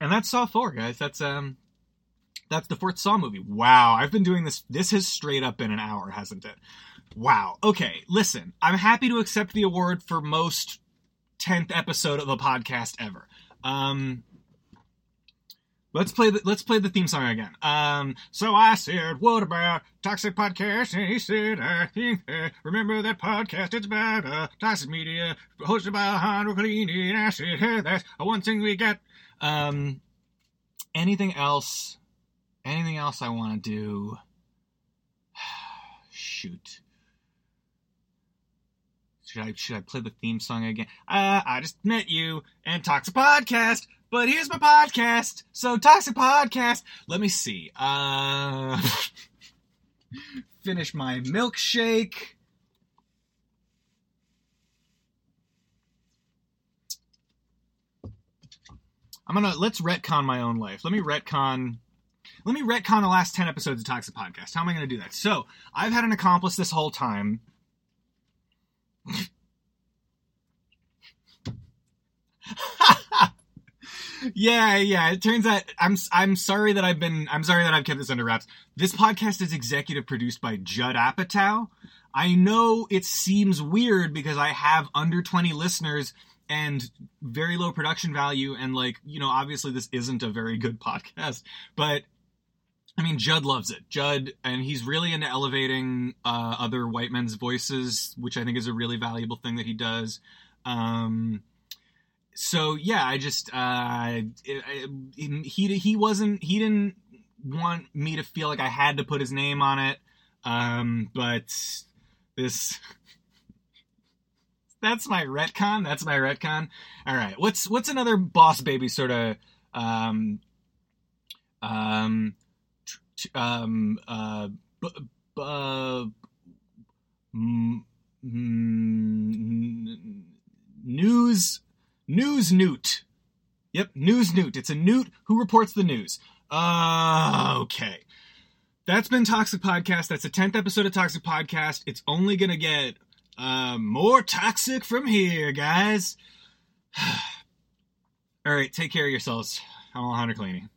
Speaker 1: And that's Saw four, guys. That's um, that's the fourth Saw movie. Wow, I've been doing this. This has straight up been an hour, hasn't it? Wow. Okay, listen. I'm happy to accept the award for most tenth episode of a podcast ever. Um, Let's play the let's play the theme song again. Um, so I said, "What about toxic podcast?" And he said, "I think that remember that podcast? It's about uh, toxic media hosted by Alejandro Collini." And I said, "Hey, that's one thing we got." Um, anything else? Anything else I want to do? Shoot. Should I should I play the theme song again? Uh, I just met you and Toxic Podcast. But here's my podcast. So Toxic Podcast. Let me see. Uh finish my milkshake. I'm gonna let's retcon my own life. Let me retcon let me retcon the last 10 episodes of Toxic Podcast. How am I gonna do that? So I've had an accomplice this whole time. yeah, yeah. It turns out I'm I'm sorry that I've been I'm sorry that I've kept this under wraps. This podcast is executive produced by Judd Apatow. I know it seems weird because I have under 20 listeners and very low production value and like, you know, obviously this isn't a very good podcast, but I mean, Judd loves it. Judd, and he's really into elevating uh, other white men's voices, which I think is a really valuable thing that he does. Um, so yeah, I just uh, he he wasn't he didn't want me to feel like I had to put his name on it, um, but this that's my retcon. That's my retcon. All right, what's what's another boss baby sort of um um um uh, b- b- uh m- m- news News Newt. Yep, News Newt. It's a newt who reports the news. Uh, okay. That's been Toxic Podcast. That's the 10th episode of Toxic Podcast. It's only going to get uh, more toxic from here, guys. All right, take care of yourselves. I'm Alejandro Collini.